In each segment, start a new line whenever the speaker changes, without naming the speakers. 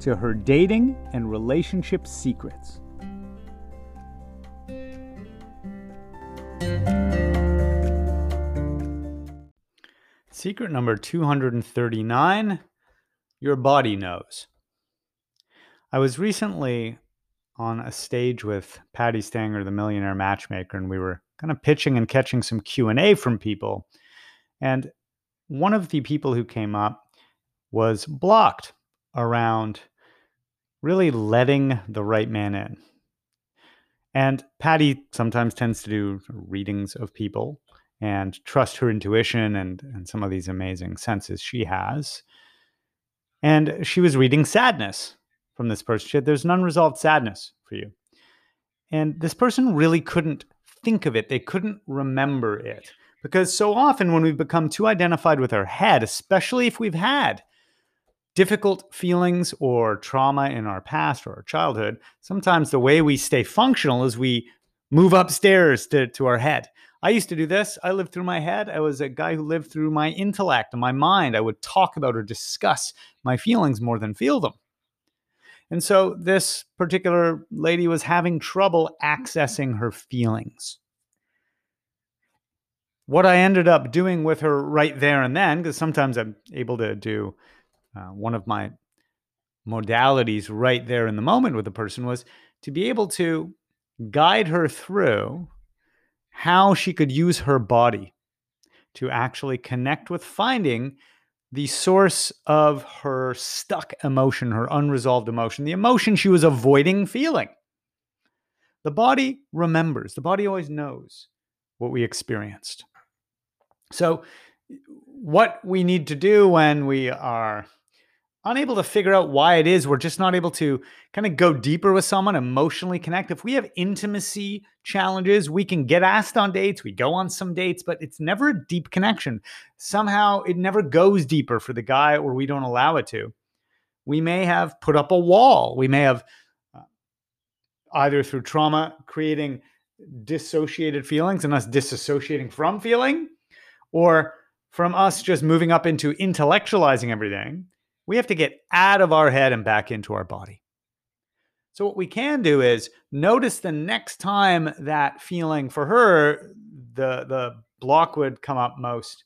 to her dating and relationship secrets. Secret number 239 Your body knows. I was recently on a stage with Patti Stanger, the millionaire matchmaker, and we were kind of pitching and catching some Q&A from people. And one of the people who came up was blocked around really letting the right man in. And Patti sometimes tends to do readings of people and trust her intuition and, and some of these amazing senses she has. And she was reading sadness from this person. She said, There's an unresolved sadness for you. And this person really couldn't think of it, they couldn't remember it. Because so often when we've become too identified with our head, especially if we've had difficult feelings or trauma in our past or our childhood, sometimes the way we stay functional is we move upstairs to, to our head. I used to do this. I lived through my head. I was a guy who lived through my intellect and my mind. I would talk about or discuss my feelings more than feel them. And so this particular lady was having trouble accessing her feelings. What I ended up doing with her right there and then, because sometimes I'm able to do uh, one of my modalities right there in the moment with the person was to be able to guide her through how she could use her body to actually connect with finding the source of her stuck emotion, her unresolved emotion, the emotion she was avoiding feeling. The body remembers, the body always knows what we experienced. So, what we need to do when we are unable to figure out why it is we're just not able to kind of go deeper with someone, emotionally connect. If we have intimacy challenges, we can get asked on dates, we go on some dates, but it's never a deep connection. Somehow it never goes deeper for the guy or we don't allow it to. We may have put up a wall. We may have uh, either through trauma creating dissociated feelings and us disassociating from feeling or from us just moving up into intellectualizing everything we have to get out of our head and back into our body. So, what we can do is notice the next time that feeling for her, the, the block would come up most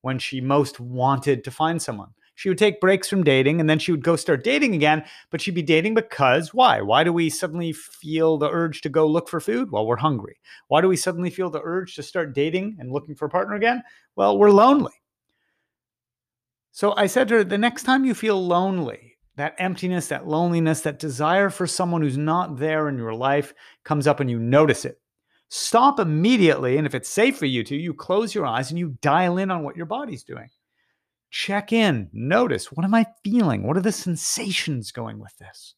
when she most wanted to find someone. She would take breaks from dating and then she would go start dating again, but she'd be dating because why? Why do we suddenly feel the urge to go look for food? Well, we're hungry. Why do we suddenly feel the urge to start dating and looking for a partner again? Well, we're lonely. So I said to her, the next time you feel lonely, that emptiness, that loneliness, that desire for someone who's not there in your life comes up and you notice it. Stop immediately. And if it's safe for you to, you close your eyes and you dial in on what your body's doing. Check in, notice what am I feeling? What are the sensations going with this?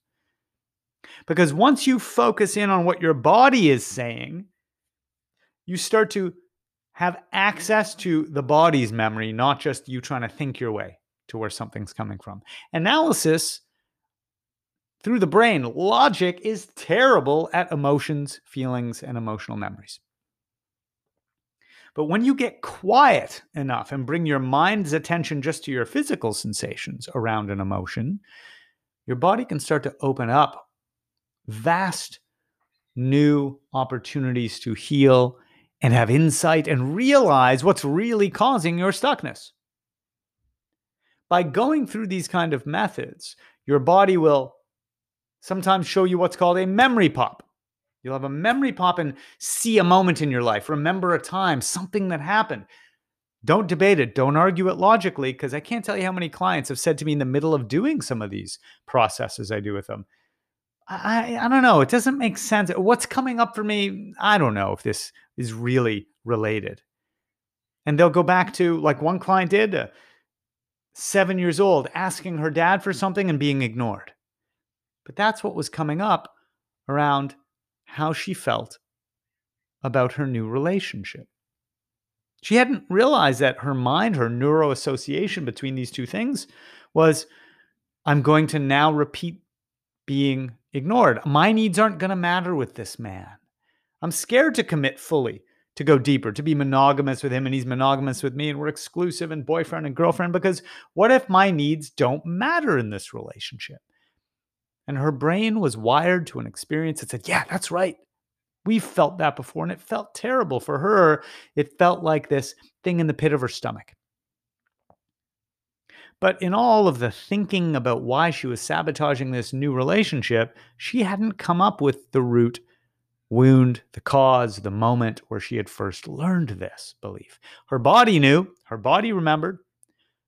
Because once you focus in on what your body is saying, you start to have access to the body's memory, not just you trying to think your way to where something's coming from. Analysis through the brain, logic is terrible at emotions, feelings, and emotional memories. But when you get quiet enough and bring your mind's attention just to your physical sensations around an emotion, your body can start to open up vast new opportunities to heal and have insight and realize what's really causing your stuckness. By going through these kind of methods, your body will sometimes show you what's called a memory pop. You'll have a memory pop and see a moment in your life, remember a time, something that happened. Don't debate it. Don't argue it logically because I can't tell you how many clients have said to me in the middle of doing some of these processes I do with them, I, I don't know. It doesn't make sense. What's coming up for me? I don't know if this is really related. And they'll go back to, like one client did, uh, seven years old, asking her dad for something and being ignored. But that's what was coming up around how she felt about her new relationship. She hadn't realized that her mind, her neuro association between these two things was I'm going to now repeat being ignored. My needs aren't going to matter with this man. I'm scared to commit fully, to go deeper, to be monogamous with him and he's monogamous with me and we're exclusive and boyfriend and girlfriend because what if my needs don't matter in this relationship? And her brain was wired to an experience that said, Yeah, that's right. We've felt that before, and it felt terrible for her. It felt like this thing in the pit of her stomach. But in all of the thinking about why she was sabotaging this new relationship, she hadn't come up with the root wound, the cause, the moment where she had first learned this belief. Her body knew, her body remembered.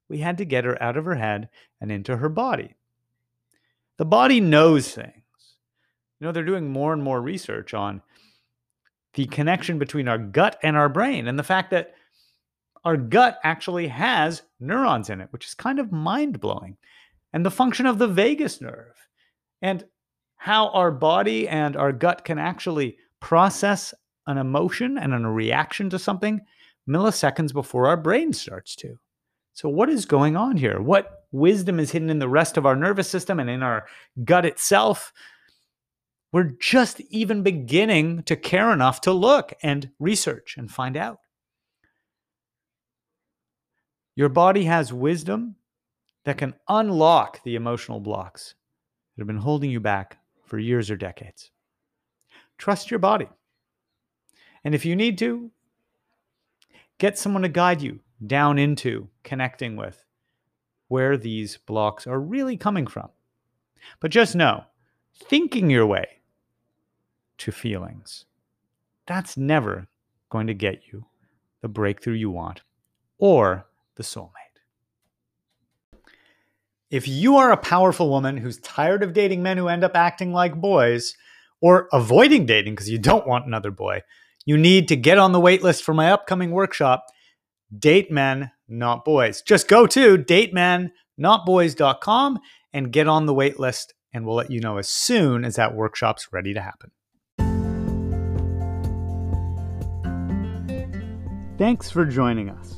We had to get her out of her head and into her body. The body knows things. You know, they're doing more and more research on the connection between our gut and our brain and the fact that our gut actually has neurons in it, which is kind of mind blowing, and the function of the vagus nerve, and how our body and our gut can actually process an emotion and a reaction to something milliseconds before our brain starts to. So, what is going on here? What wisdom is hidden in the rest of our nervous system and in our gut itself? We're just even beginning to care enough to look and research and find out. Your body has wisdom that can unlock the emotional blocks that have been holding you back for years or decades. Trust your body. And if you need to, get someone to guide you down into connecting with where these blocks are really coming from. But just know, thinking your way to feelings, that's never going to get you the breakthrough you want or the soulmate. If you are a powerful woman who's tired of dating men who end up acting like boys, or avoiding dating because you don't want another boy, you need to get on the waitlist for my upcoming workshop, Date Men, Not Boys. Just go to datemenNotBoys.com and get on the waitlist, and we'll let you know as soon as that workshop's ready to happen. Thanks for joining us.